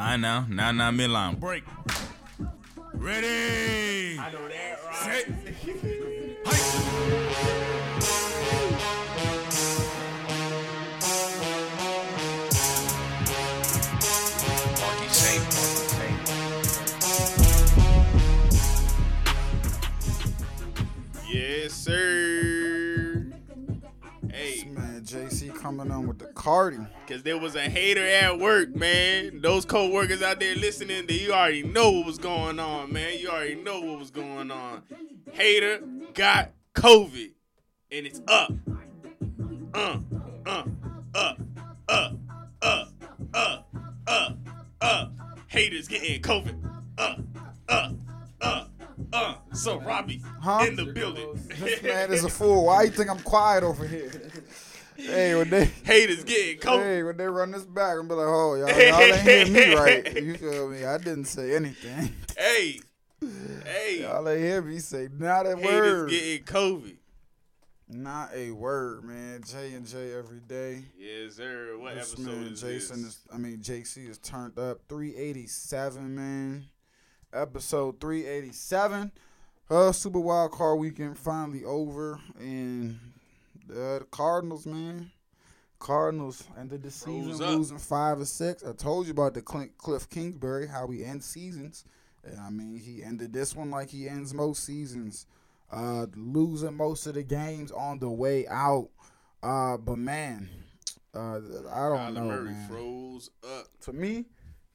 I know. Now, now, midline. Break. Ready. I know that, right? Set. coming on with the Cardi. cause there was a hater at work, man. Those co-workers out there listening, they you already know what was going on, man. You already know what was going on. Hater got COVID, and it's up. Uh, uh, up, up, up, up, up, up. Haters getting COVID. Uh, uh, uh, uh. So Robbie Huh? in the building. This man is a fool. Why you think I'm quiet over here? Hey, when they Haters getting COVID. hey when they run this back, I'm be like, oh y'all, y'all ain't hear me right. You feel me? I didn't say anything. Hey, hey, Y'all ain't hear me say not a haters word. getting COVID. Not a word, man. J and J every day. Yes, sir. What This episode man is Jason this? is I mean JC is turned up 387 man. Episode 387. Uh Super Wild Card weekend finally over and the Cardinals man. Cardinals ended the season losing five or six. I told you about the Clint, Kliff Kingsbury how he ends seasons. And I mean he ended this one like he ends most seasons. Uh losing most of the games on the way out. Uh but man, uh, I don't Kyler know, Murray man. froze up. To me,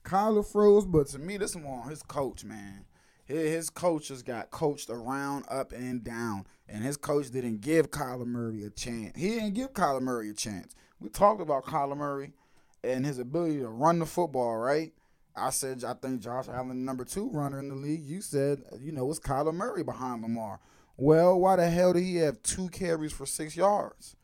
Kyler froze, but to me, this one his coach, man. His, coaches got coached around, up and down, and his coach didn't give Kyler Murray a chance. He didn't give Kyler Murray a chance. We talked about Kyler Murray and his ability to run the football, right? I said I think Josh Allen, number two runner in the league. You said, you know, it's Kyler Murray behind Lamar. Well, why the hell did he have two carries for six yards?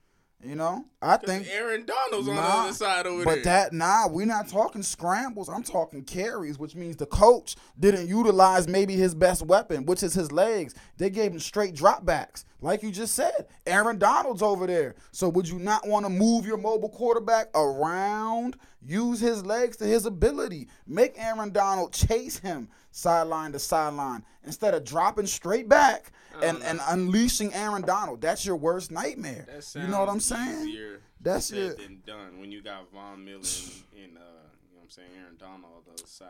You know, I think Aaron Donald's on the other side over but there. But that nah, we're not talking scrambles. I'm talking carries, which means the coach didn't utilize maybe his best weapon, which is his legs. They gave him straight dropbacks, like you just said. Aaron Donald's over there. So would you not want to move your mobile quarterback around? Use his legs to his ability. Make Aaron Donald chase him sideline to sideline instead of dropping straight back and, and unleashing Aaron Donald. That's your worst nightmare. You know what I'm saying? easier That's said it. than done. When you got Von Miller and, uh, you know what I'm saying, Aaron Donald on the other side.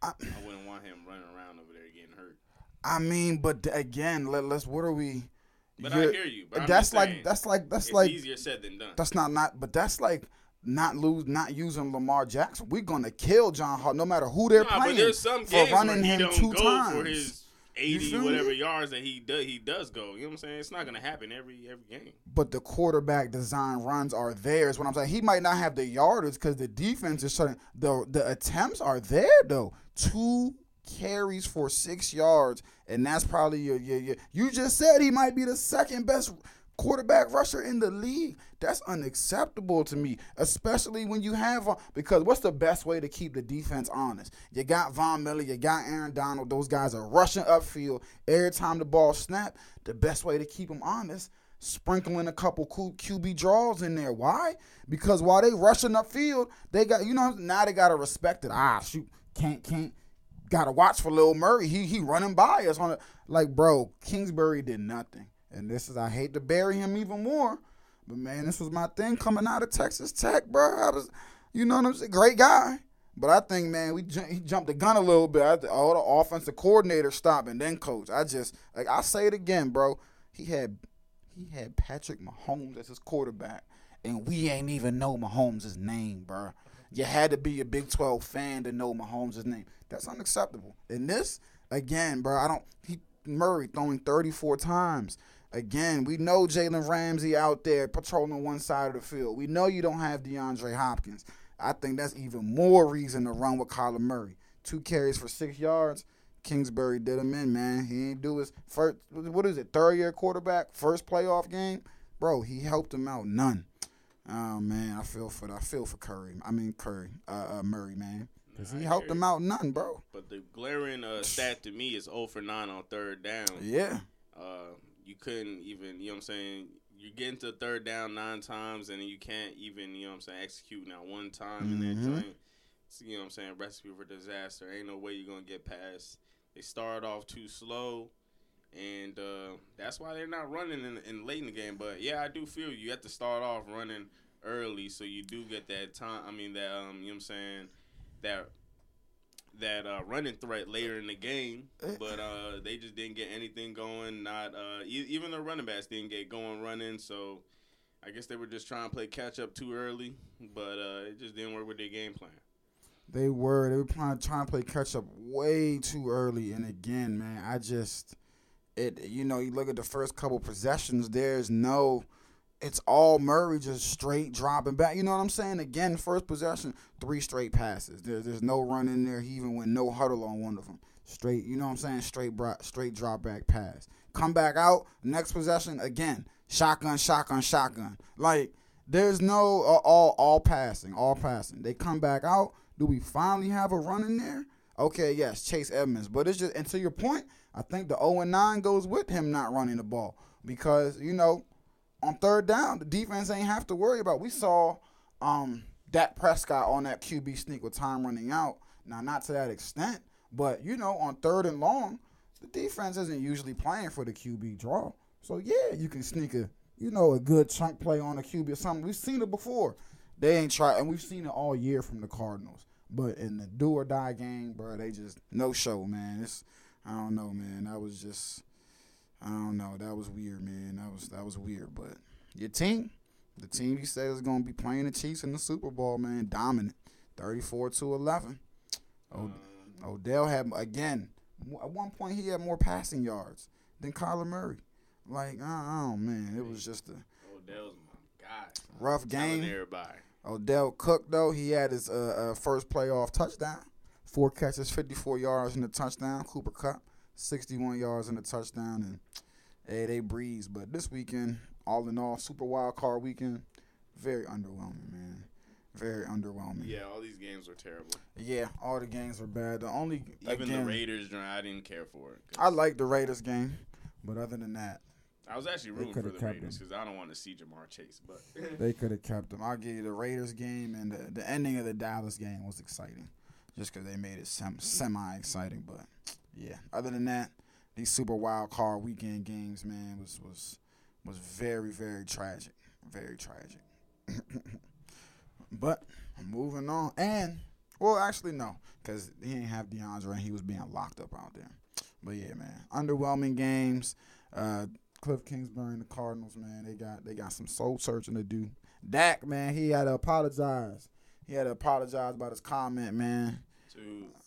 I- I, wouldn't want him running around over there getting hurt. I mean, but again, let, let's. What are we? But I hear you, that's like saying, that's like that's it's like easier said than done. that's not not. But that's like not lose not using Lamar Jackson. We're gonna kill John Hart no matter who they're Nah, playing but there's some for running him two times. for his 80 whatever me? yards that he does. He does go. You know what I'm saying? It's not gonna happen every every game. but the quarterback design runs are there. Is what I'm saying. He might not have the yardage because the defense is shutting. The the attempts are there though. Two carries for six yards, and that's probably your your, your You just said he might be the second best quarterback rusher in the league. That's unacceptable to me, especially when you have uh, because what's the best way to keep the defense honest? You got Von Miller, you got Aaron Donald. Those guys are rushing upfield every time the ball snap. The best way to keep them honest sprinkling a couple QB draws in there. Why? Because while they rushing upfield, they got you know now they gotta respect it. Ah, shoot, can't can't gotta watch for Lil Murray. He he running by us on it. Like bro, Kingsbury did nothing, and this is I hate to bury him even more, but man, this was my thing coming out of Texas Tech, bro. I was, you know what I'm saying, great guy. But I think, man, we he jumped the gun a little bit. I all the offensive coordinator stopped then coach. I just like I say it again, bro. He had he had Patrick Mahomes as his quarterback, and we ain't even know Mahomes' name, bro. You had to be a Big 12 fan to know Mahomes' name. That's unacceptable. And this, again, bro, I don't. He Murray throwing 34 times. Again, we know Jalen Ramsey out there patrolling one side of the field. We know you don't have DeAndre Hopkins. I think that's even more reason to run with Kyler Murray. Two carries for six yards. Kingsbury did him in, man. He ain't do his first. What is it? Third year quarterback, first playoff game, bro. He helped him out none. Oh man, I feel for I feel for Curry. I mean Curry, uh, uh Murray, man, because he I helped him out none, bro. But the glaring uh, stat to me is 0 for 9 on third down. Yeah, Uh, you couldn't even, you know what I'm saying? You're getting to third down nine times, and you can't even, you know what I'm saying, execute now one time in that Mhm. joint. you know what I'm saying, recipe for disaster. Ain't no way you're gonna get past. They start off too slow, and uh, that's why they're not running in, in late in the game. But yeah, I do feel you. You have to start off running early, so you do get that time. I mean that um, you know what I'm saying, that that uh, running threat later in the game. But uh, they just didn't get anything going. Not uh, e- even the running backs didn't get going running. So I guess they were just trying to play catch up too early, but uh, it just didn't work with their game plan. They were. They were trying, trying to play catch up way too early. And again, man, I just it. You know, you look at the first couple possessions. There's no. It's all Murray just straight dropping back. You know what I'm saying? Again, first possession, three straight passes. There, there's no run in there. He even went no huddle on one of them. Straight. You know what I'm saying? Straight bro- straight drop back pass. Come back out. Next possession again. Shotgun, shotgun, shotgun. Like there's no uh, all all passing, all passing. They come back out. Do we finally have a run in there? Okay, yes, Chase Edmonds. But it's just and to your point, I think the 0 and 9 goes with him not running the ball because you know on third down the defense ain't have to worry about. We saw um Dak Prescott on that QB sneak with time running out. Now not to that extent, but you know on third and long, the defense isn't usually playing for the QB draw. So yeah, you can sneak a you know a good chunk play on a QB or something. We've seen it before. They ain't try, and we've seen it all year from the Cardinals. But in the do or die game, bro, they just no show, man. It's I don't know, man. That was just I don't know. That was weird, man. That was that was weird. But your team, the team you said is gonna be playing the Chiefs in the Super Bowl, man, dominant, thirty-four to eleven. Um, Odell had again at one point he had more passing yards than Kyler Murray. Like, oh, man, it was just a Odell's my guy. rough game. everybody. Odell Cook though he had his uh, uh, first playoff touchdown, four catches, 54 yards in the touchdown. Cooper Kupp, 61 yards and a touchdown, and hey, they breeze. But this weekend, all in all, super wild card weekend, very underwhelming, man. Very underwhelming. Yeah, all these games were terrible. Yeah, all the games were bad. The only Even again, the Raiders, I didn't care for it. I like the Raiders game, but other than that, I was actually rooting for the Raiders because I don't want to see Ja'Marr Chase. But they could have kept them. I'll give you the Raiders game and the, the ending of the Dallas game was exciting, just because they made it sem- semi exciting. But yeah, other than that, these super wild card weekend games, man, was was was very very tragic, very tragic. but moving on, and well, actually no, because he didn't have DeAndre and he was being locked up out there. But yeah, man, underwhelming games. Uh, Kliff Kingsbury and the Cardinals, man, they got they got some soul searching to do. Dak, man, he had to apologize. He had to apologize about his comment, man,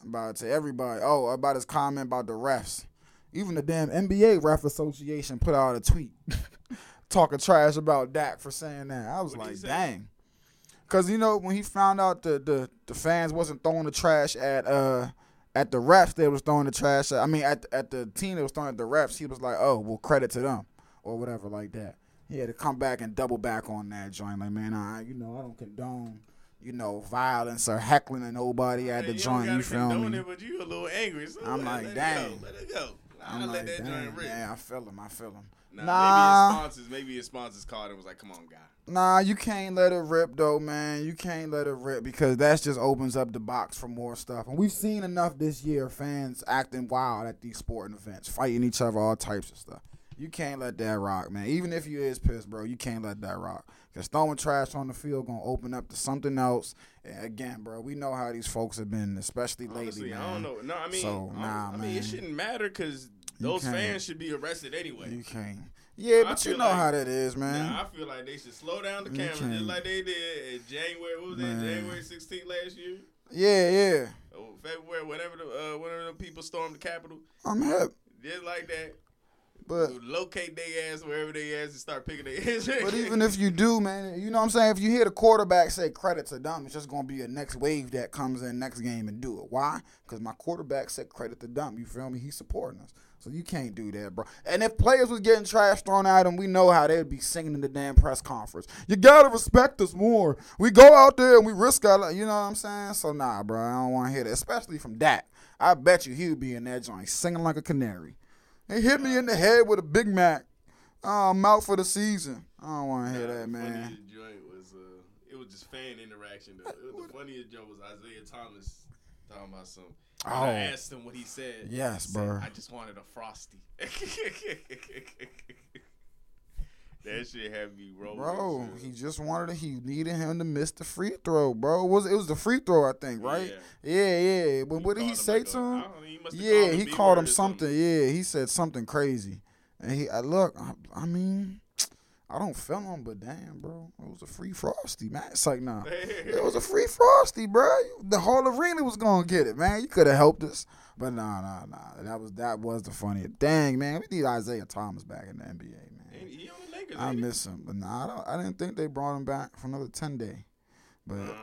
about to everybody. Oh, about his comment about the refs. Even the damn NBA ref association put out a tweet talking trash about Dak for saying that. I was What'd like, dang. Cause you know when he found out the, the the fans wasn't throwing the trash at uh at the refs, they was throwing the trash. At, I mean at at the team that was throwing at the refs, he was like, oh well, credit to them or whatever like that. He had to come back and double back on that joint. Like man, I you know I don't condone you know violence or heckling of nobody at the joint. You feel me? It, but you a little angry. So I'm like, dang. let it go. I'm let like, that damn, joint rip. man, I feel him. I feel him. Nah, Nah. maybe his sponsors, maybe his sponsors called and was like, "Come on, guy." Nah, you can't let it rip though, man. You can't let it rip because that just opens up the box for more stuff. And we've seen enough this year, fans acting wild at these sporting events, fighting each other, all types of stuff. You can't let that rock, man. Even if you is pissed, bro, you can't let that rock. Cause throwing trash on the field gonna open up to something else. And again, bro, we know how these folks have been, especially lately, Honestly, man. I don't know. No, I mean, So, nah, I mean, man. it shouldn't matter because those fans should be arrested anyway. You can't. Yeah, but you know like- how that is, man. Nah, I feel like they should slow down the camera just like they did in January. What was Man. that? January 16th last year, yeah, yeah. or February, whenever the uh, whenever the people stormed the Capitol. I'm hip, Just like that, but locate their ass wherever they ass and start picking their ass. But even if you do, man, you know what I'm saying? If you hear the quarterback say credit to them, it's just going to be a next wave that comes in next game and do it. Why? Because my quarterback said credit to them. You feel me? He's supporting us. So you can't do that, bro. And if players was getting trash thrown at them, we know how they'd be singing in the damn press conference. You got to respect us more. We go out there and we risk our, li-" you know what I'm saying? So nah, bro, I don't want to hear that, especially from Dak. I bet you he would be in that joint singing like a canary. He hit me in the head with a Big Mac. Oh, I'm out for the season. I don't want to hear that, man. Joint was uh, it was just fan interaction though. Was the funniest joke was Isaiah Thomas talking about some. Oh. I asked him what he said. Yes, He said, bro. I just wanted a frosty. that shit had me rolling. Bro, he just wanted to, he needed him to miss the free throw, bro. It was it was the free throw, I think, right? Yeah, yeah. But what did he say to him? I don't know, he Yeah, he called him something. Yeah, he said something crazy. And he, I look, I, I mean, I don't feel him, but damn, bro, it was a free frosty, man. It's like, nah, it was a free frosty, bro. The whole arena was gonna get it, man. You could have helped us, but nah, nah, nah. That was that was the funniest. Dang, man, we need Isaiah Thomas back in the NBA, Lakers? I miss him, but nah, I, don't, I didn't think they brought him back for another ten day. But Uh,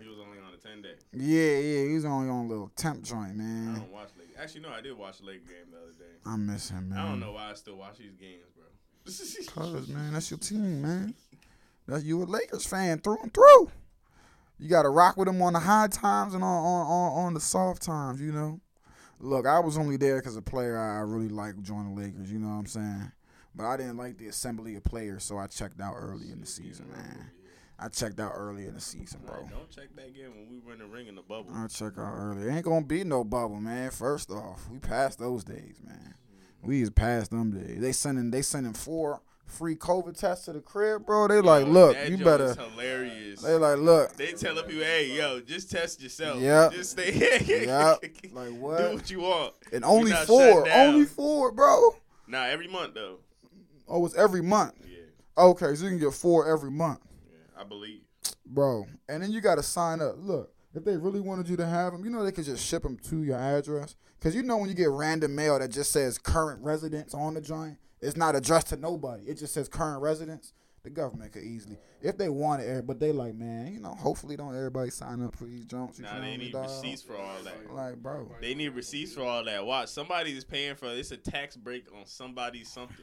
he was only on a ten day. yeah, yeah, he's only on a little temp joint, man. I don't watch Lakers. Actually, no, I did watch the Lakers game the other day. I miss him, man. I don't know why I still watch these games, bro. Cause man, that's your team, man. That's you a Lakers fan through and through. You gotta rock with them on the high times and on on, on, on the soft times, you know. Look, I was only there because a player I I really like joined the Lakers, you know what I'm saying? But I didn't like the assembly of players, so I checked out early in the season, man. I checked out early in the season, bro. Don't check that game when we were in the ring in the bubble. I'll check out early. Ain't gonna be no bubble, man. First off, we passed those days, man. We is past them days. They sending they sending four free COVID tests to the crib, bro. They like, Yo, look, that you joke better. is hilarious. They like, look, They telling people, hey, yo, just test yourself. Yeah. Just stay. Yep. Like what? Do what? what you want. And only four, only four, bro. Nah, every month though. Oh, it's every month. Yeah, Okay, so you can get four every month, yeah, I believe. bro. And then you got to sign up. Look, if they really wanted you to have them, you know they could just ship them to your address. Cause you know when you get random mail that just says current residence on the joint, it's not addressed to nobody. It just says current residence. The government could easily, if they wanted, it, but they like, man, you know, hopefully don't everybody sign up for these joints. Nah, they need dawg? receipts for all that. Like, bro, They need receipts for all that. Watch, somebody is paying for it's a tax break on somebody's something.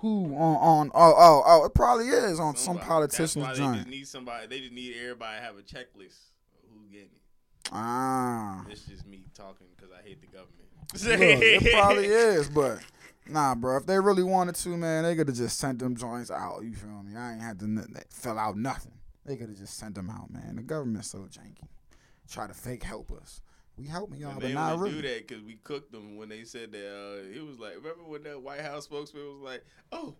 Who on on? Oh, oh, oh, it probably is on some politician's That's why they joint. just need somebody. They just need everybody to have a checklist. Who getting it? Ah. It's just me talking because I hate the government. Look, it probably is, but nah, bro. If they really wanted to, man, they could have just sent them joints out. You feel me? I ain't had to n- fill out nothing. They could have just sent them out, man. The government's so janky. Try to fake help us. We helping y'all, but they not really. do that because we cooked them when they said that. Uh, it was like, remember when that White House spokesman was like, "Oh,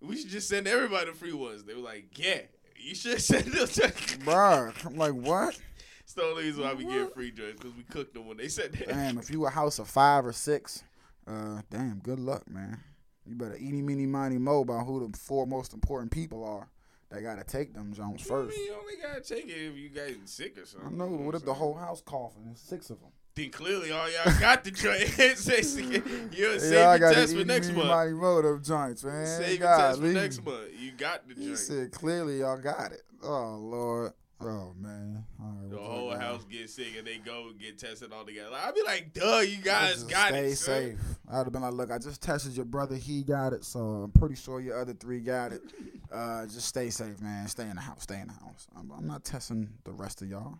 we should just send everybody the free ones." They were like, "Yeah, you should send them." To- Bruh, I'm like, what? it's the only reason why we get free joints because we cooked them when they said that. Damn, if you a house of five or six, uh, damn, good luck, man. You better eeny, meeny, miny, mo about who the four most important people are. They gotta take them joints mean, first. you only gotta take it if you getting sick or something. I know, what if the whole house coughing? There's six of them. Then clearly all y'all got the joint. You'll save Yeah, I your got test for next month. mighty mo them joints, man. Save your test for next month. You got the He said clearly y'all got it. Oh Lord. Oh man. Right, The whole house gets sick and they go get tested all together. I'd be like, duh, you guys got stay it. son. safe. I'd have been like, look, I just tested your brother. He got it, so I'm pretty sure your other three got it. Uh, just stay safe, man. Stay in the house. Stay in the house. I'm, I'm not testing the rest of y'all.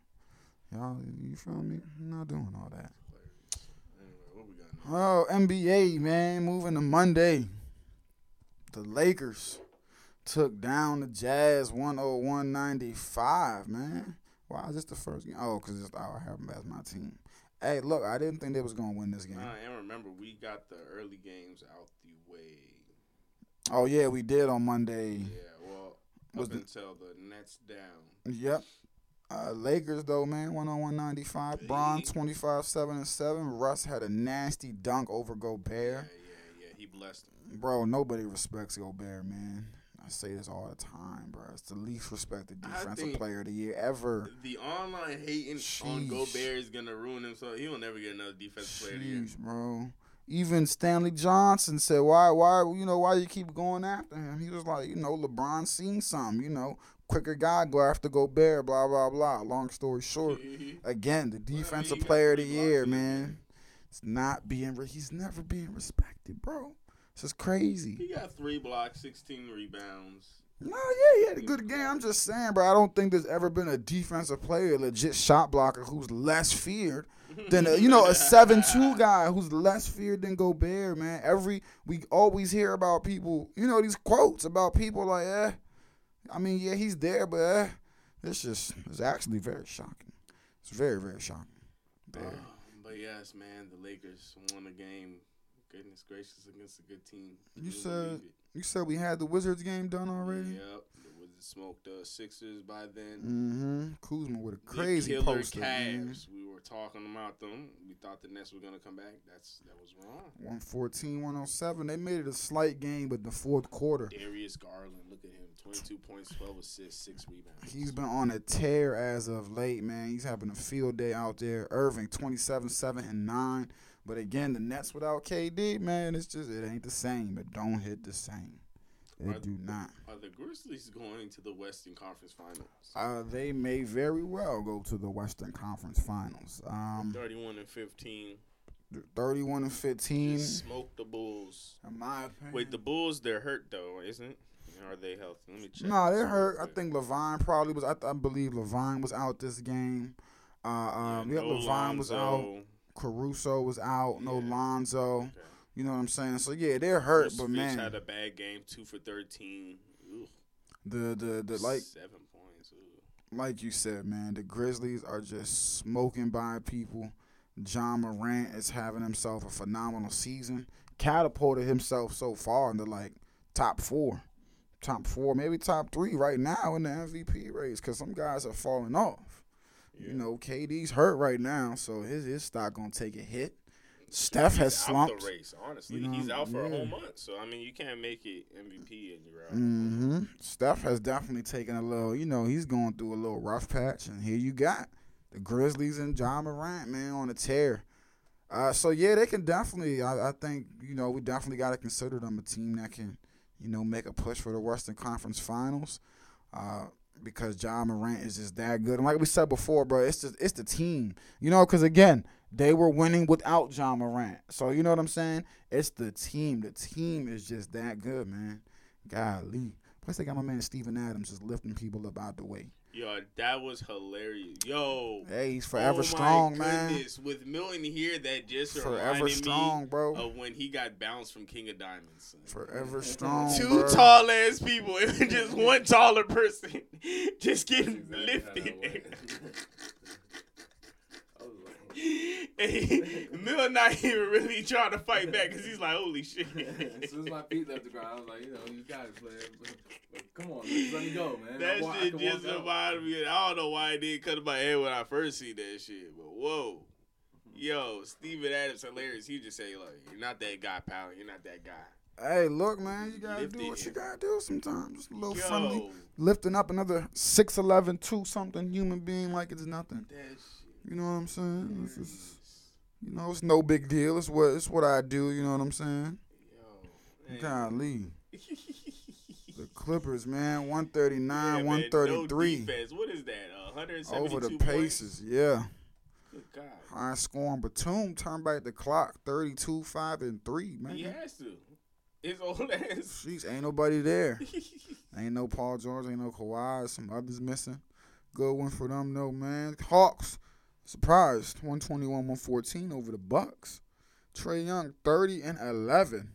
Y'all, you feel me? I'm not doing all that. Anyway, what we got? Oh, NBA, man. Moving to Monday. The Lakers took down the Jazz 101-95, man. Why is this the first game? Oh, because it's have them as my team. Hey, look, I didn't think they was going to win this game. Nah, and remember, we got the early games out the way. Oh, yeah, we did on Monday. Yeah, well, Was up the- until the Nets down. Yep. Uh, Lakers though, man, one on one ninety five. Bron twenty five seven and seven. Russ had a nasty dunk over Gobert. Yeah, yeah, yeah. He blessed him. Bro, nobody respects Gobert, man. I say this all the time, bro. It's the least respected defensive player of the year ever. The online hating on Sheesh. Gobert is gonna ruin him, so he'll never get another defensive player of the year. Bro. Even Stanley Johnson said, "Why, why, you know, why you keep going after him?" He was like, "You know, LeBron seen some, You know, quicker guy go after Gobert. Blah blah blah." Long story short, again, the defensive he got player of the year, man. It's not being. Re- he's never being respected, bro. This is crazy. He got three blocks, sixteen rebounds. No, yeah, he had a good game. I'm just saying, bro. I don't think there's ever been a defensive player, a legit shot blocker, who's less feared than a, you know a seven two guy who's less feared than Gobert, man. Every we always hear about people, you know, these quotes about people like, eh. I mean, yeah, he's there, but eh. It's just it's actually very shocking. It's very very shocking. Very. Uh, but yes, man, the Lakers won a game. Goodness gracious, against a good team. You Couldn't said- You said we had the Wizards game done already. Yep, the Wizards smoked the Sixers by then. Mm-hmm. Kuzma with a The crazy killer poster. Cavs. We were talking about them. We thought the Nets were gonna come back. That's that was wrong. 114, 107. They made it a slight game, but the fourth quarter, Darius Garland, look at him, 22 points, 12 assists, six rebounds. he's been on a tear as of late, man. He's having a field day out there. Irving, 27, 7, and 9. But again, the Nets without KD, man, it's just, it ain't the same. It don't hit the same. Are- do not. Are the Grizzlies going to the Western Conference Finals? Uh, they may very well go to the Western Conference Finals. Um, 31 and 15. 31 and 15. Just smoke the Bulls. In my opinion. Wait, the Bulls, they're hurt though, isn't it? Are they healthy? Let me check. No, this they real hurt. I think LaVine probably was. I, th- I believe LaVine was out this game. Uh, um, Yeah, yeah, no LaVine was out. Caruso was out. No Yeah. Lonzo. Okay. You know what I'm saying? So yeah, they're hurt, but Vucevic man, had a bad game, two for 13. Ugh, the the the like seven points. Like you said, man, the Grizzlies are just smoking by people. Ja Morant is having himself a phenomenal season. Catapulted himself so far into like top four, top four, maybe top three right now in the MVP race. Cause some guys are falling off. You Yeah. know, KD's hurt right now, so his his stock gonna take a hit. Steph has slumped. race. Honestly, You know, he's out for a whole month. So I mean, you can't make it MVP and you're out. hmm Steph has definitely taken a little, you know, he's going through a little rough patch, and here you got the Grizzlies and Ja Morant, man, on a tear. Uh, so yeah, they can definitely. I, I think you know we definitely got to consider them a team that can, you know, make a push for the Western Conference Finals, uh, because Ja Morant is just that good. And like we said before, bro, it's just it's the team, you know, because again they were winning without Ja Morant. So you know what I'm saying? It's the team. The team is just that good, man. Golly. Plus they got my man Steven Adams just lifting people up out the way. Yo, that was hilarious. Yo, Hey, he's oh forever oh my strong, man. goodness. With Milton here, that just Forever reminded strong, me bro. of when he got bounced from King of Diamonds. Forever strong. Two bro. tall ass people and just one taller person just getting exactly lifted. went. I was like, and Mill not even really trying to fight back because he's like, holy shit. as soon as my feet left the ground, I was like, you know, you got it, player. But, but come on, just let me go, man. That I wa- I shit just walk reminded me. I don't know why it didn't cut my head when I first see that shit, but whoa. Yo, Steven Adams hilarious. He just say like, "You're not that guy, pal. You're not that guy." Hey, look, man, you gotta do Lifted what you gotta do sometimes. Just a little Yo, friendly. Lifting up another 6'11, 2 something human being like it's nothing. that shit. You know what I'm saying? It's just, you know, it's no big deal. It's what it's what I do, you know what I'm saying? Yo, man. Golly. The Clippers, man, 139, Yeah, man, 133 No defense. What is that? Uh, 172 over the points? Pacers. Yeah. Good God. High scoring. Batum turned back the clock 32, 5, and 3, man. He has to. His old ass. Jeez, ain't nobody there. Ain't no Paul George, ain't no Kawhi, some others missing. Good one for them, no man. Hawks, surprised, 121, 114 over the Bucks. Trae Young, 30 and 11.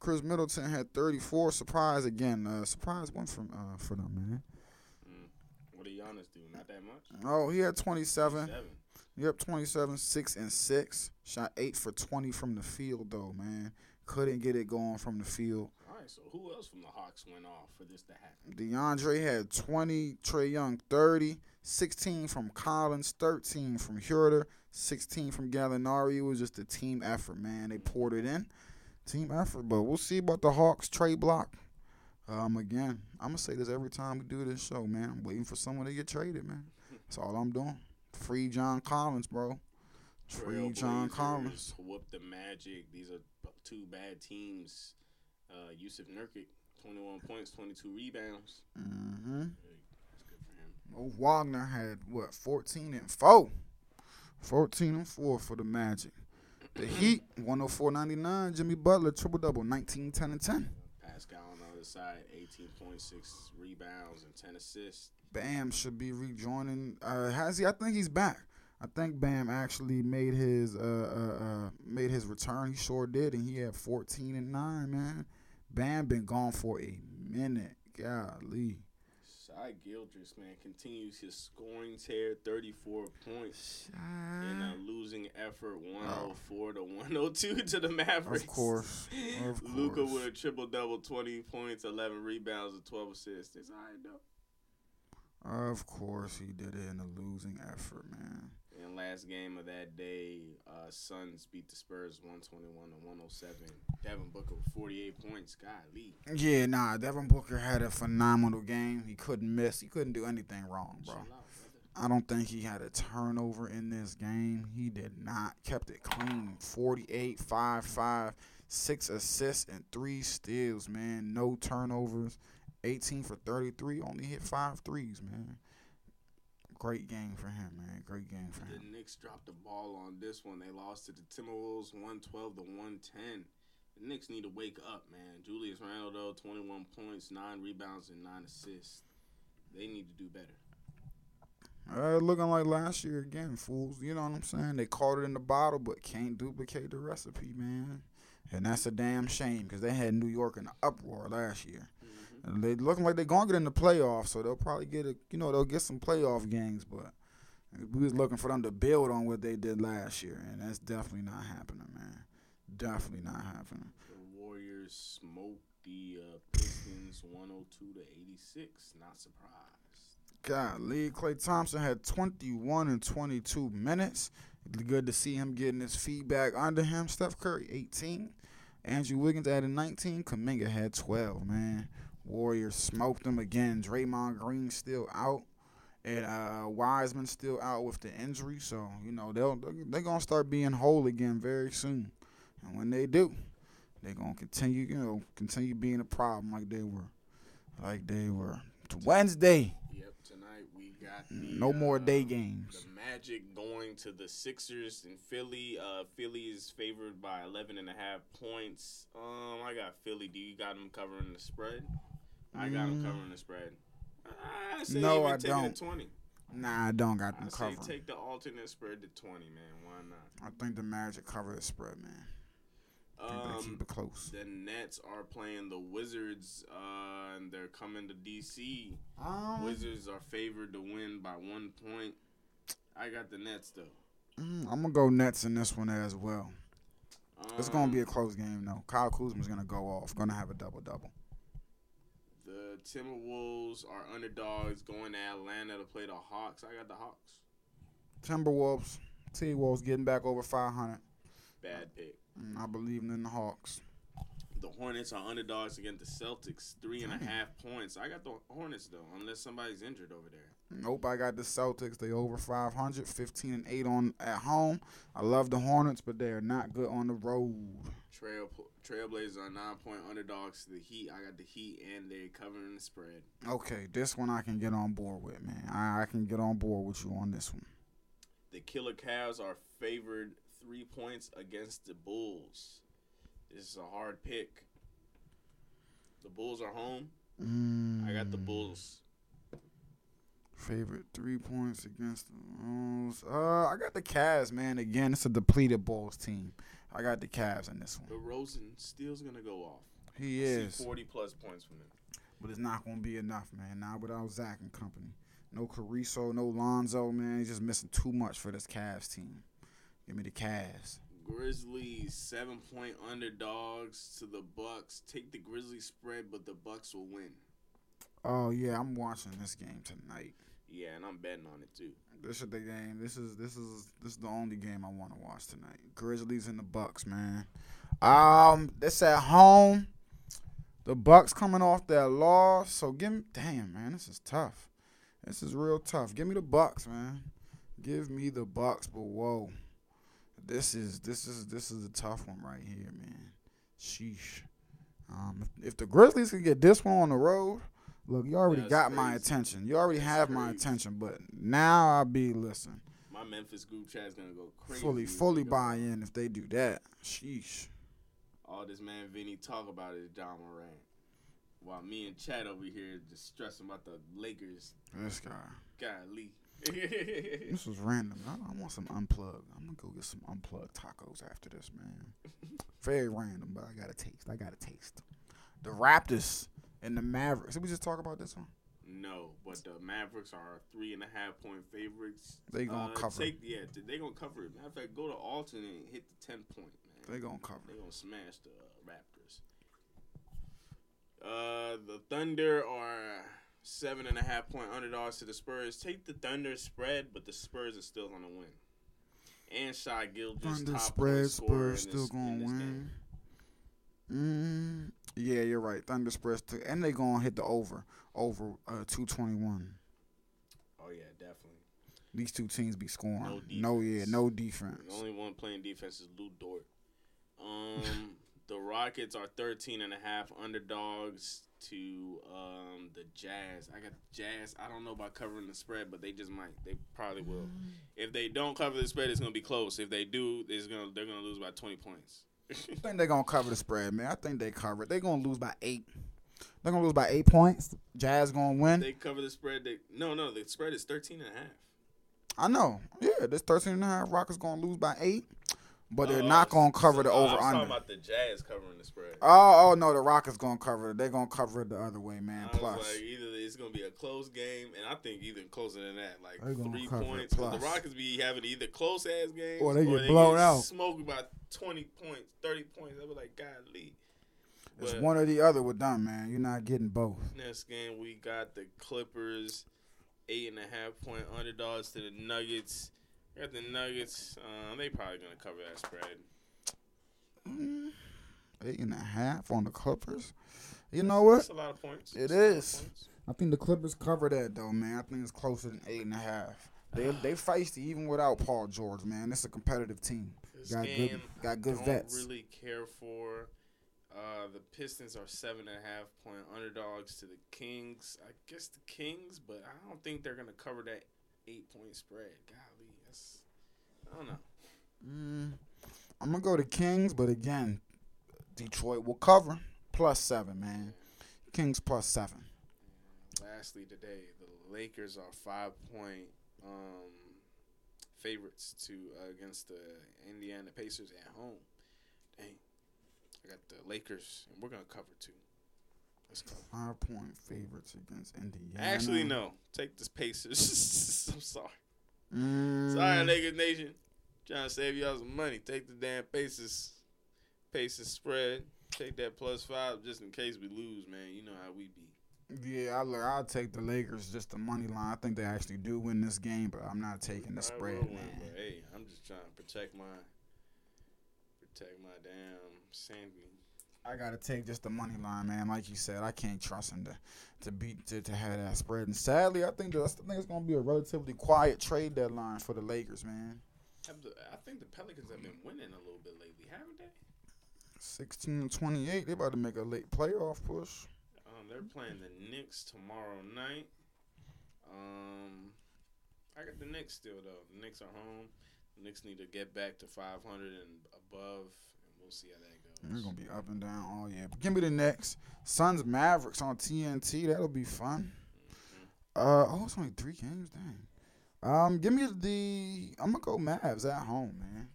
Khris Middleton had 34. Surprise again. Uh, surprise one from uh, for them, man. Mm. What did Giannis do? Not that much. Oh, he had 27. Seven. Yep, 27, 6 and 6. Shot 8 for 20 from the field, though, man. Couldn't get it going from the field. Right. So who else from the Hawks went off for this to happen? DeAndre had 20, Trae Young 30, 16 from Collins, 13 from Huerter, 16 from Gallinari. It was just a team effort, man. They poured it in. Team effort, but we'll see about the Hawks trade block. Um, again, I'm gonna say this every time we do this show, man. I'm waiting for someone to get traded, man. That's all I'm doing. Free John Collins, bro. Free John Collins. Whoop the Magic. These are two bad teams. Uh, Jusuf Nurkic, 21 points, 22 rebounds. Mm-hmm. That's good for him. Oh, Wagner had what 14 and 4. 14 and 4 for the Magic. The Heat 104.99. Jimmy Butler triple double 19 10 and 10. Pascal on the other side, 18.6 rebounds and 10 assists. Bam should be rejoining. Uh, has he? I think he's back. I think Bam actually made his uh, uh, uh made his return. He sure did, and he had 14 and 9. Man, Bam been gone for a minute. Golly. Shai Gilgeous, man, continues his scoring tear, 34 points in a losing effort, 104 to 102 to the Mavericks. Of course. Of Luka course. with a triple double, 20 points, 11 rebounds, and 12 assists. It's all right, though. Of course, he did it in a losing effort, man. And last game of that day, uh, Suns beat the Spurs 121 to 107. Devin Booker with 48 points. Golly. Yeah, nah, Devin Booker had a phenomenal game. He couldn't miss. He couldn't do anything wrong, bro. Chill out, brother. I don't think he had a turnover in this game. He did not. Kept it clean. 48, 5, 5, 6 assists, and 3 steals, man. No turnovers. 18 for 33. Only hit five threes, man. Great game for him, man. Great game for The him. The Knicks dropped the ball on this one. They lost to the Timberwolves 112 to 110. The Knicks need to wake up, man. Julius Randle, though, 21 points, 9 rebounds, and 9 assists. They need to do better. Uh, looking like last year again, fools. You know what I'm saying? They caught it in the bottle, but can't duplicate the recipe, man. And that's a damn shame because they had New York in an uproar last year. And they looking like they're gonna get in the playoffs, so they'll probably get a, you know, they'll get some playoff games. But we was looking for them to build on what they did last year, and that's definitely not happening, man. Definitely not happening. The Warriors smoked the uh, Pistons 102 to 86. Not surprised. Golly, Klay Thompson had 21 and 22 minutes. Good to see him getting his feedback under him. Steph Curry, 18. Andrew Wiggins added 19. Kuminga had 12, man. Warriors smoked them again. Draymond Green still out. And uh, Wiseman still out with the injury. So, you know, they'll, they're going to start being whole again very soon. And when they do, they're going to continue, you know, continue being a problem like they were. Like they were. It's Wednesday. Yep, tonight we got the, No more uh, day games. The Magic going to the Sixers in Philly. Uh, Philly is favored by 11 and a half points. Um, I got Philly. Do you got them covering the spread? I got them Mm. covering the spread. I say No, even I take it don't. at 20. Nah, I don't got I them say covering. take the alternate spread to 20, man. Why not? I think the Magic cover the spread, man. I think they keep Um, it close. the Nets are playing the Wizards, uh, and they're coming to DC. Um, Wizards are favored to win by one point. I got the Nets though. mm, I'm gonna go Nets in this one as well. It's gonna be a Um, close game though. Kyle Kuzma's gonna go off. Gonna have a double double. Timberwolves are underdogs going to Atlanta to play the Hawks. I got the Hawks. Timberwolves, T Wolves getting back over 500. Bad pick. Mm, I believe in the Hawks. The Hornets are underdogs against the Celtics, three and a half points. I got the Hornets though, unless somebody's injured over there. Nope, I got the Celtics. They over 500, 15 and 8 on at home. I love the Hornets, but they are not good on the road. Trail Trailblazers are nine point underdogs to the Heat. I got the Heat and they're covering the spread. Okay, this one I can get on board with, man. I, I can get on board with you on this one. The Killer Cavs are favored three points against the Bulls. This is a hard pick. The Bulls are home. Mm, I got the Bulls. Favorite three points against the Bulls. Uh, I got the Cavs, man. Again, it's a depleted Bulls team. I got the Cavs in this one. The. Rosen steel's gonna go off. He I is, forty plus points from him. but it's not gonna be enough, man. Not without Zach and company. No Caruso, no Lonzo, man. He's just missing too much for this Cavs team. Give me the Cavs. Grizzlies seven point underdogs to the Bucks. Take the Grizzlies spread, but the Bucks will win. Oh yeah, I'm watching this game tonight. Yeah, and I'm betting on it too. This is the game. This is this is this is the only game I want to watch tonight. Grizzlies and the Bucks, man. Um, this at home. The Bucks coming off their loss, so give me. Damn, man, this is tough. This is real tough. Give me the Bucks, man. Give me the Bucks, but whoa, this is this is this is a tough one right here, man. Sheesh. Um, if, if the Grizzlies can get this one on the road, look, you already got my attention. You already That's have my attention, but now I'll be listen My Memphis group chat is gonna go crazy. fully fully buy in if they do that. Sheesh. All this man Vinny talk about is Ja Morant. While me and Chad over here just stressing about the Lakers. This guy. Golly. This was random. I, I want some unplugged. I'm gonna go get some unplugged tacos after this, man. Very random, but I got to taste. I got to taste. The Raptors and the Mavericks. Did we just talk about this one? No, but the Mavericks are three and a half point favorites. They gonna Uh, cover. Take, yeah, they gonna cover it. Matter of fact, go to alternate and hit the ten point, man. They gonna cover. They gonna smash the uh, Raptors. Uh, the Thunder are seven and a half point underdogs to the Spurs. Take the Thunder spread, but the Spurs are still gonna win. And Shai Gilgeous Thunder top spread, Spurs still this- gonna win. Mm, yeah, you're right. Thunder spreads too, and they gonna hit the over over uh, two twenty one. Oh yeah, definitely. These two teams be scoring. No No, yeah, no defense. The only one playing defense is Lu Dort. Um, the Rockets are 13 and a half underdogs to um, the Jazz. I got the Jazz. I don't know about covering the spread, but they just might. They probably will. If they don't cover the spread, it's gonna be close. If they do, it's gonna they're gonna lose by 20 points. I think they're gonna cover the spread, man. I think they cover it. They're gonna lose by eight. They're gonna lose by eight points. Jazz gonna win. they cover the spread. They no no the spread is 13 and a half. I know. Yeah, this 13 and a half Rockets gonna lose by eight, but they're Oh, not gonna cover the so- oh, over I was talking under. about the Jazz covering the spread. Oh, oh no, the Rockets gonna cover it. They're gonna cover it the other way, man. Plus, like, either it's gonna be a close game, and I think even closer than that, like three points. 'cause The. Rockets be having either close ass games Or they get blown out. smoked by twenty points, thirty points. I was like, golly. it's But one or the other with them, man. You're not getting both. next game we got the Clippers, eight and a half point underdogs to the Nuggets. Got the Nuggets. Uh, they probably gonna cover that spread. Mm, Eight and a half on the Clippers. You know what? That's a lot of points. It That's a lot of is. points. I think the Clippers cover that though, man. I think it's closer than eight and a half. They they feisty even without Paul George, man. It's a competitive team. This Got game, good got good don't vets. really care for. Uh, the Pistons are seven and a half point underdogs to the Kings. I guess the Kings, but I don't think they're gonna cover that eight point spread. Golly, that's I don't know. Mm, I'm gonna go to Kings, but again, Detroit will cover plus seven, man. Kings plus seven. Lastly, today the Lakers are five point um, favorites to uh, against the Indiana Pacers at home. Dang, I got the Lakers, and we're gonna cover too. Let's go. Five point favorites against Indiana. Actually, no. Take the Pacers. I'm sorry. Mm, Sorry, Lakers Nation. Trying to save y'all some money. Take the damn Pacers. Pacers spread. Take that plus five just in case we lose, man. You know how we be. Yeah, I look. I'll take the Lakers just the money line. I think they actually do win this game, but I'm not taking the I spread, win, hey, I'm just trying to protect my protect my damn sanity. I gotta take just the money line, man. Like you said, I can't trust him to to beat to, to have that spread. And sadly, I think that's, I think it's gonna be a relatively quiet trade deadline for the Lakers, man. I think the Pelicans have been winning a little bit lately, haven't they? 16 and 28, they about to make a late playoff push. Um, they're playing the Knicks tomorrow night. Um, I got the Knicks still though. The Knicks are home. The Knicks need to get back to 500 and above, we'll see how that They're gonna be up and down all year. But give me the next Suns Mavericks on TNT. That'll be fun. Uh oh, it's only three games. Dang. Um, give me the. I'm gonna go Mavs at home, man.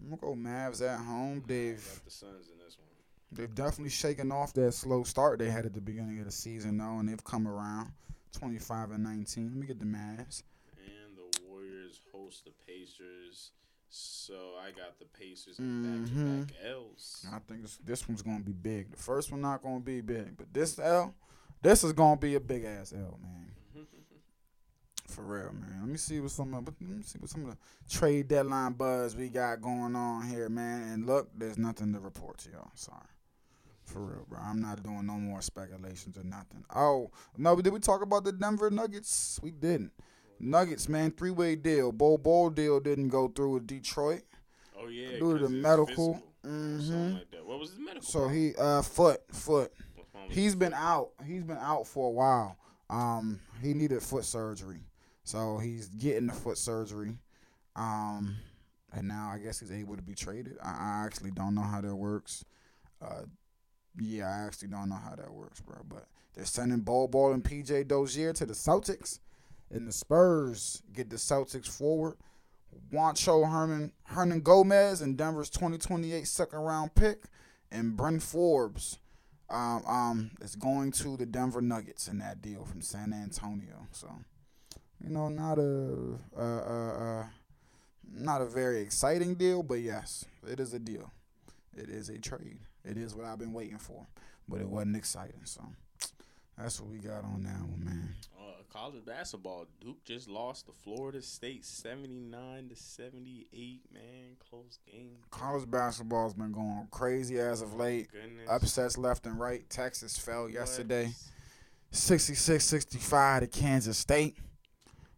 I'm gonna go Mavs at home. They've Got the Suns in this one. they've definitely shaken off that slow start they had at the beginning of the season, though, and they've come around. 25 and 19. Let me get the Mavs. And the Warriors host the Pacers. So I got the Pacers Mhm. back-to-back L's. I think this, this one's gonna be big. The first one not gonna be big, but this L, this is gonna be a big ass L, man. For real, man. Let me see what some of let me see what some of the trade deadline buzz we got going on here, man. And look, there's nothing to report to y'all. Sorry. For real, bro. I'm not doing no more speculations or nothing. Oh, no, did we talk about the Denver Nuggets? We didn't. Nuggets, man, three way deal. Bol Bol deal didn't go through with Detroit. Oh yeah, Due to the medical. Mhm. something like that. What was his medical? So problem? he uh foot, foot. What's wrong with He's been out. He's been out for a while. Um, he needed foot surgery, so he's getting the foot surgery. Um, and now I guess he's able to be traded. I, I actually don't know how that works. Uh, yeah, I actually don't know how that works, bro. But they're sending Bol Bol and PJ Dozier to the Celtics, and the Spurs get the Celtics forward. Juancho Herman, Hernangomez, and Denver's 2028 second round pick, and Bryn Forbes Um, um, it's going to the Denver Nuggets in that deal from San Antonio. So, you know, not a uh, uh, uh, not a very exciting deal, but yes, it is a deal. It is a trade. It is what I've been waiting for, but it wasn't exciting. So, that's what we got on that one, man. College basketball, Duke just lost to Florida State, seventy nine to seventy eight. Man, close game. College basketball's been going crazy as of late. Goodness. Upsets left and right. Texas fell What? yesterday, 66-65 to Kansas State.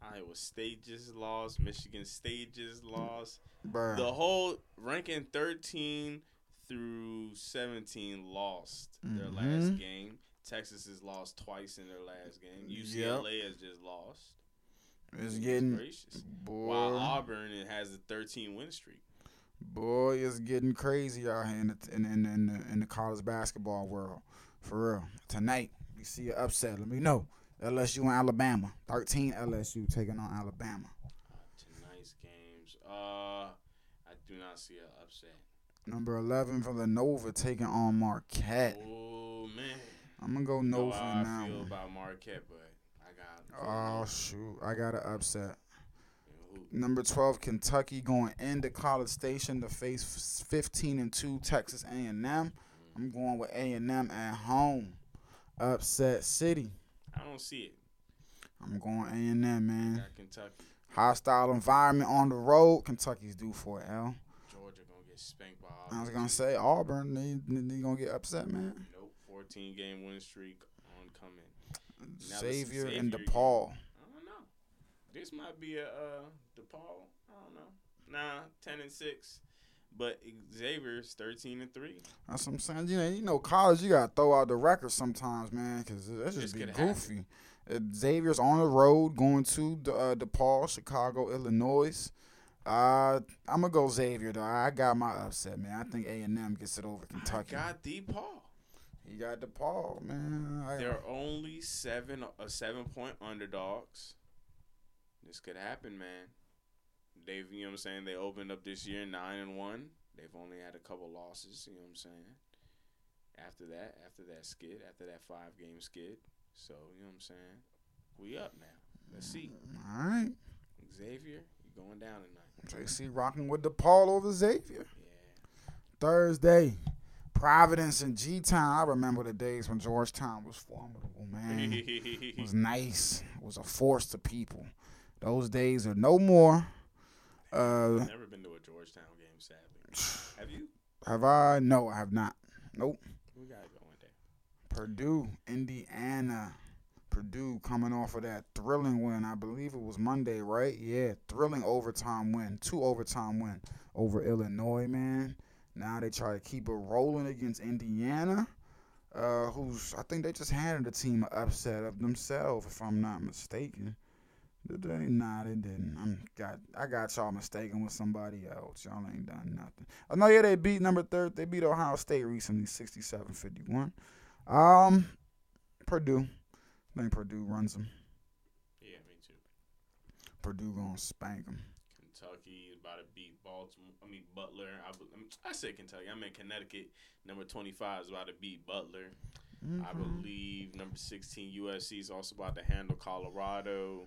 Iowa State just lost. Michigan State just lost. Bruh. The whole ranking 13 through 17 lost their Mhm. last game. Texas has lost twice in their last game. UCLA has just lost. It's getting gracious. boy, While Auburn it has a 13 win streak. boy, it's getting crazy out here in the in in, in, the, in the college basketball world. For real. Tonight, you see an upset. Let me know. LSU and Alabama. 13 LSU taking on Alabama. Tonight's games. Uh, I do not see an upset. Number 11 from Villanova taking on Marquette. Oh man. I'm gonna go no how in I feel one. about Marquette, but I got. Oh shoot, I got an upset. Number 12 Kentucky going into College Station to face 15 and 2 Texas A&M. Mm. I'm going with A&M at home. Upset City. I don't see it. I'm going A&M, man. Kentucky. Hostile environment on the road. Kentucky's due for it, L. Georgia gonna get spanked by. I was gonna say Auburn. They they gonna get upset, man. Nope. 14 game win streak oncoming. Now Xavier Xavier and game. DePaul. I don't know. This might be a uh, DePaul. I don't know. Nah, 10 and 6. But Xavier's 13 and 3. That's what I'm saying. You know, you know, college. You gotta throw out the record sometimes, man, because that This just be goofy. Xavier's on the road going to uh, DePaul, Chicago, Illinois. Uh, I'm gonna go Xavier though. I got my upset, man. I think A and M gets it over Kentucky. I got DePaul. He got DePaul, man. I, They're only seven uh, seven point underdogs. This could happen, man. They've you know what I'm saying. They opened up this year nine and one. They've only had a couple losses. You know what I'm saying. After that, after that skid, after that five game skid, so you know what I'm saying. We up now. Let's see. All right. Xavier, you going down tonight? JC rocking with DePaul over Xavier. Yeah. Thursday, Providence and G Town. I remember the days when Georgetown was formidable, man. It was nice. It was a force to people. Those days are no more. Uh, Never been to a Georgetown game, sadly. Have you? have I? No, I have not. Nope. We gotta go one day. Purdue, Indiana. Purdue coming off of that thrilling win. I believe it was Monday, right? Yeah, thrilling overtime win. Two overtime win over Illinois, man. Now they try to keep it rolling against Indiana. Uh, who's I think they just handed the team an upset of themselves, if I'm not mistaken. Did they? Nah, they didn't. I'm got I got y'all mistaken with somebody else. Y'all ain't done nothing. I know yeah they beat number third. They beat Ohio State recently, 67-51. Um, Purdue. I think Purdue runs them. Yeah, me too. Purdue gonna spank them. Kentucky about to beat Baltimore. I mean Butler. I, I, mean, I said Kentucky. I mean Connecticut. Number twenty five is about to beat Butler. I believe number sixteen USC is also about to handle Colorado.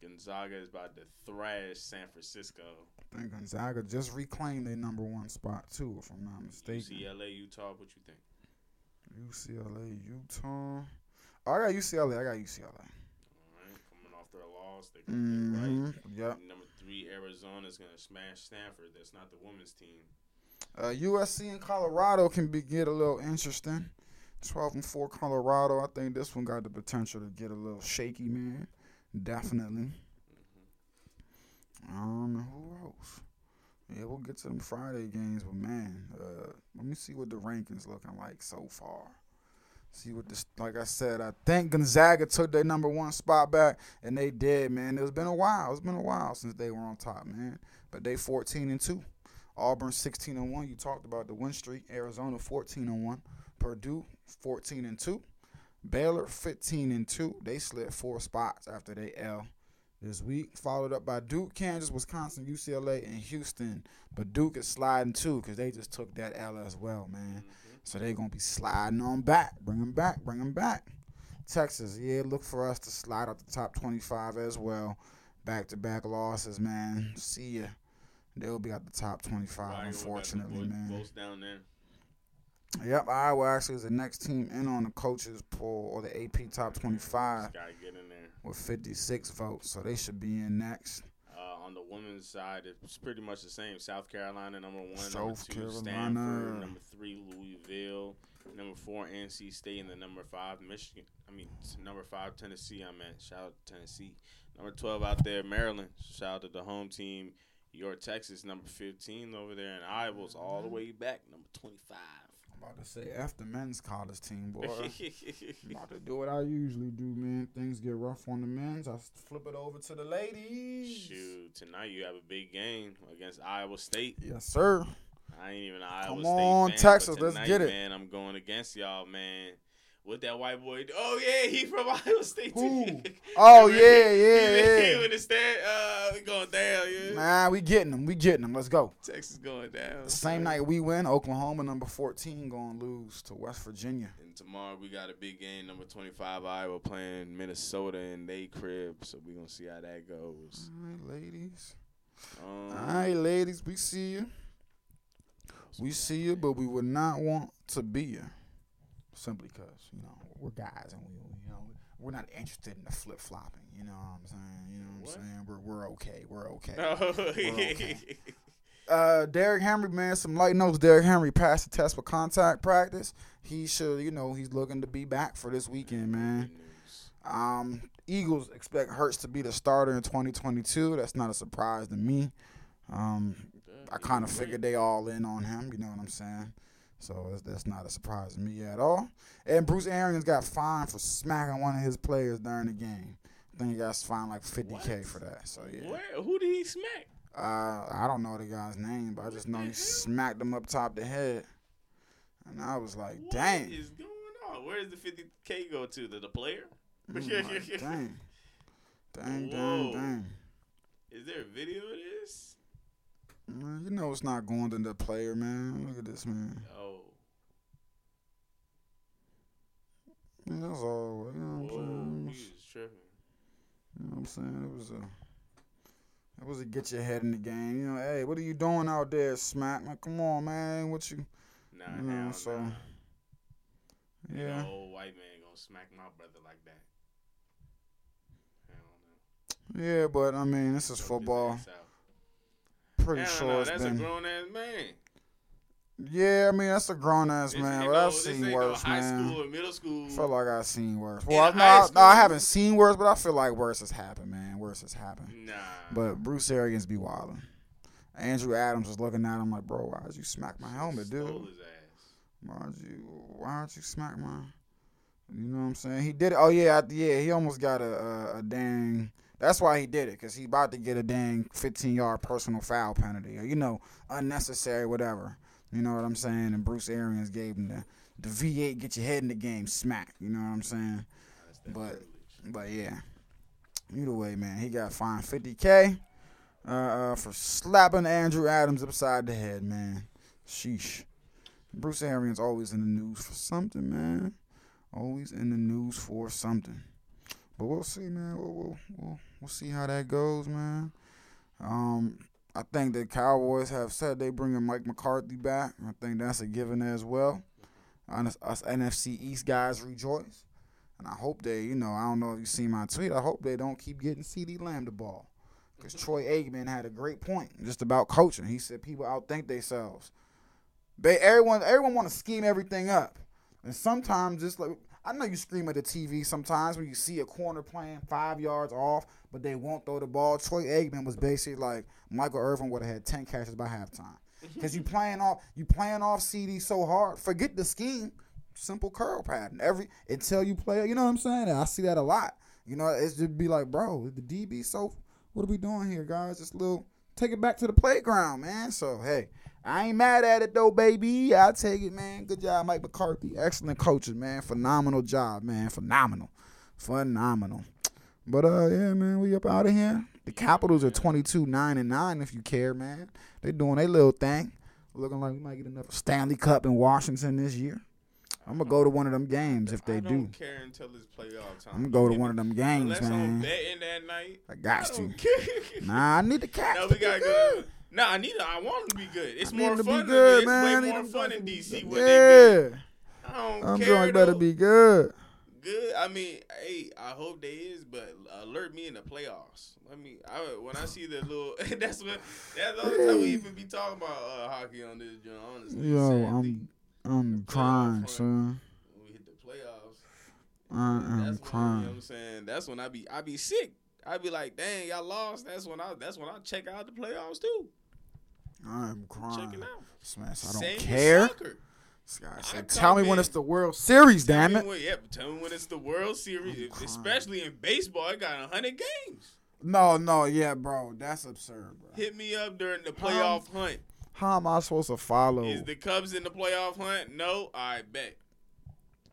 Gonzaga is about to thrash San Francisco. I think Gonzaga just reclaimed their number one spot too, if I'm not mistaken. UCLA, Utah. What you think? UCLA, Utah. Oh, I got UCLA. I got UCLA. All right, coming off their loss, they're Mm-hmm. right. Yep. Number three, Arizona is gonna smash Stanford. That's not the women's team. Uh, USC and Colorado can be get a little interesting. Twelve and four Colorado. I think this one got the potential to get a little shaky, man. Definitely. Um, who else? Yeah, we'll get to them Friday games, but man, uh, let me see what the rankings looking like so far. See what this, like I said, I think Gonzaga took their number one spot back, and they did, man. It's been a while. It's been a while since they were on top, man. But they 14 and two. Auburn 16 and one. You talked about the win streak. Arizona 14 and one. Purdue 14 and two. Baylor 15 and two. They slid four spots after they L this week. Followed up by Duke, Kansas, Wisconsin, UCLA, and Houston. But Duke is sliding too because they just took that L as well, man. Mm-hmm. So they're gonna be sliding on back. Bring them back. Bring them back. Texas, yeah, look for us to slide out the top 25 as well. Back to back losses, man. See ya. They'll be at the top 25, Iowa got the unfortunately, man. Votes down there. Yep, Iowa actually is the next team in on the coaches poll or the AP top 25 get in there. with 56 votes, so they should be in next. On the women's side, it's pretty much the same. South Carolina, number one. number two, Carolina. Stanford. Number three, Louisville. Number four, NC State. And the number five, Michigan. I mean, number five, Tennessee. I meant. Shout out to Tennessee. Number 12 out there, Maryland. Shout out to the home team. Your Texas, number 15 over there. And Iowa's all the mm-hmm. way back, number 25. About to say after men's college team, boy. About to do what I usually do, man. Things get rough on the men's. I flip it over to the ladies. Shoot, tonight you have a big game against Iowa State. Yes, sir. I ain't even an Iowa Come State on, fan, Texas, but let's get it. Man, I'm going against y'all, man. What that white boy? Do? Oh yeah, he from Iowa State too. Oh, yeah, yeah, yeah. He the stand. Uh, we going down, yeah. Nah, we getting them. We getting them. Let's go. Texas going down. Same night we win, Oklahoma number 14 going to lose to West Virginia. And tomorrow we got a big game. Number 25 Iowa playing Minnesota in they crib, so we gonna see how that goes. All right, ladies. Um, All right, ladies, we see you. We see you, but we would not want to be you. Simply because, you know, we're guys and we, you know, we're not interested in the flip flopping. You know what I'm saying? You know what, What? I'm saying? We're, we're okay. We're okay. Oh, okay. Uh, Derrick Henry, man, some light notes. Derrick Henry passed the test for contact practice. He should, you know, he's looking to be back for this weekend, man. Um, Eagles expect Hurts to be the starter in 2022. That's not a surprise to me. Um, I kind of figured they all in on him. You know what I'm saying? So that's, that's not a surprise to me at all. And Bruce Arians got fined for smacking one of his players during the game. I think he got fined like 50k for that. So yeah. Where? Who did he smack? Uh, I don't know the guy's name, but I just know he smacked him up top the head. And I was like, What dang. is going on? Where does the 50k go to? The, the player? Like, dang. Dang, dang, Whoa. dang. Is there a video of this? Man, you know it's not going to the player, man. Look at this, man. Oh, That's all. You know what whoa, I'm saying? was tripping. You know what I'm saying? It was a. It was a get your head in the game. You know, hey, what are you doing out there, Smack? Like, come on, man. What you? Nah, You know, hell so, nah. Yeah. No old white man gonna smack my brother like that. Yeah, but I mean, this is football. Pretty Hell sure no, it's that's been. a grown ass man. Yeah, I mean that's a grown ass This man, but no- I've seen worse, no high man. school or middle school. I feel like I've seen worse. Well, I, no, I, no, I haven't seen worse, but I feel like worse has happened, man. Worse has happened. Nah. But Bruce Arians be wilding. Andrew Adams was looking at him like, bro, why'd you smack my helmet, dude? Stole his ass. Why'd you why'd you smack my You know what I'm saying? He did it. Oh yeah, I- yeah. He almost got a, a, a dang. That's why he did it, cause he about to get a dang 15 yard personal foul penalty, or you know, unnecessary, whatever. You know what I'm saying? And Bruce Arians gave him the the V8, get your head in the game, smack. You know what I'm saying? But- But yeah, either way, man, he got fined 50k uh, uh, for slapping Andrew Adams upside the head, man. Sheesh. Bruce Arians always in the news for something, man. Always in the news for something. But we'll see, man. We'll we'll we'll, we'll see how that goes, man. Um, I think the Cowboys have said they bringing Mike McCarthy back. I think that's a given as well. Us, us NFC East guys rejoice. And I hope they, you know, I don't know if you see my tweet. I hope they don't keep getting CeeDee Lamb the ball. Because Troy Aikman had a great point just about coaching. He said people outthink themselves. They everyone everyone want to scheme everything up. And sometimes just like I know you scream at the TV sometimes when you see a corner playing five yards off, but they won't throw the ball. Troy Aikman was basically like Michael Irvin would have had ten catches by halftime. Because you playing off you playing off CeeDee so hard. Forget the scheme. Simple curl pattern. Every until you play, you know what I'm saying? I see that a lot. You know, it's just be like, bro, the DB so what are we doing here, guys? Just little take it back to the playground, man. So hey, I ain't mad at it though, baby. I take it, man. Good job, Mike McCarthy. Excellent coaching, man. Phenomenal job, man. Phenomenal. Phenomenal. But uh yeah, man, we up out of here. The Capitals are 22 9 and 9 if you care, man. They doing their little thing. looking like we might get another Stanley Cup in Washington this year. I'm gonna go to one of them games if they I do. don't care until it's playoff time. I'm gonna go to one of them games, Unless I'm man. betting that night. I got to. don't care. Nah, I need the Caps no, we gotta go. No, I need. I want them to be good. It's I more them to fun. be good, it's man. I way more fun in DC. good. When they good. Yeah, I don't them care. better be good. good. I mean, hey, I hope they is, but alert me in the playoffs. Let me. I when I see the little. that's what. That's the only time we even be talking about uh, hockey on this joint. Honestly, Yo, sadly. I'm I'm crying, son. when we hit the playoffs. I am That's when, you know what crying. I'm saying? That's when I be I be sick. I be like, dang, y'all lost. That's when I that's when I check out the playoffs too. I'm crying. Checking out. Smash, I don't Same care. This guy I said, tell me when it's the World Series, damn it. when, yep, tell me when it's the World Series, especially in baseball. It got hundred games. No, no, yeah, bro. That's absurd, bro. Hit me up during the playoff hunt. How am I supposed to follow? Is the Cubs in the playoff hunt? No, I bet.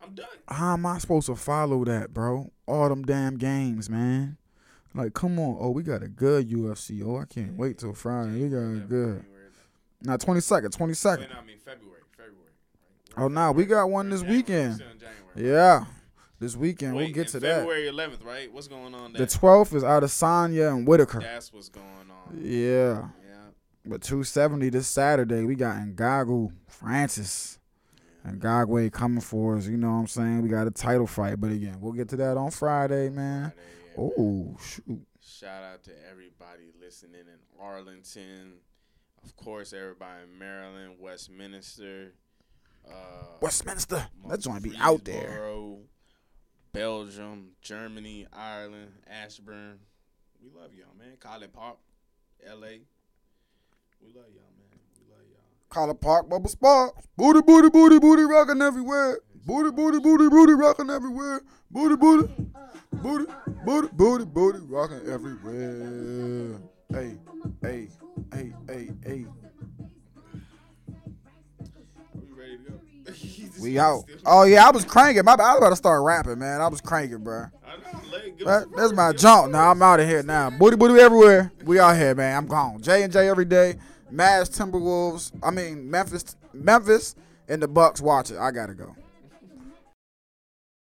I'm done. How am I supposed to follow that, bro? All them damn games, man. Like, come on. Oh, we got a good UFC. Oh, I can't wait till Friday. We got a good. Now, 22nd, 22nd. Wait, no, I mean February. February. Oh, nah, we got one this January. weekend. January. Yeah. This weekend. Wait, we'll get to that. February 11th, right? What's going on The 12th is Adesanya and Whittaker. That's what's going on. Yeah. Yeah. But 270 this Saturday, we got Ngannou Francis. And Ngagwe coming for us. You know what I'm saying? We got a title fight. But again, we'll get to that on Friday, man. Friday, yeah, oh, man. Oh, shoot. Shout out to everybody listening in Arlington. Of course, everybody in Maryland, Westminster. Uh, Westminster. That joint be out there. Belgium, Germany, Ireland, Ashburn. We love y'all, man. College Park, LA. We love y'all, man. We love y'all. Collar Park, Bubble Sparks. Booty, booty, booty, booty rocking everywhere. Booty, booty, booty, booty rocking everywhere. Booty, booty, booty, booty, booty, booty rocking everywhere. Hey, hey, hey, hey, hey. We ready to go? He just We got out. Oh yeah, I was cranking. My. I was about to start rapping, man. I was cranking, bro. I know. Let, give us That, that's my jump. Now I'm out of here now. Booty booty everywhere. We out here, man. I'm gone. J and J every day. Mavs Timberwolves. I mean Memphis. Memphis and the Bucks. Watch it. I gotta go.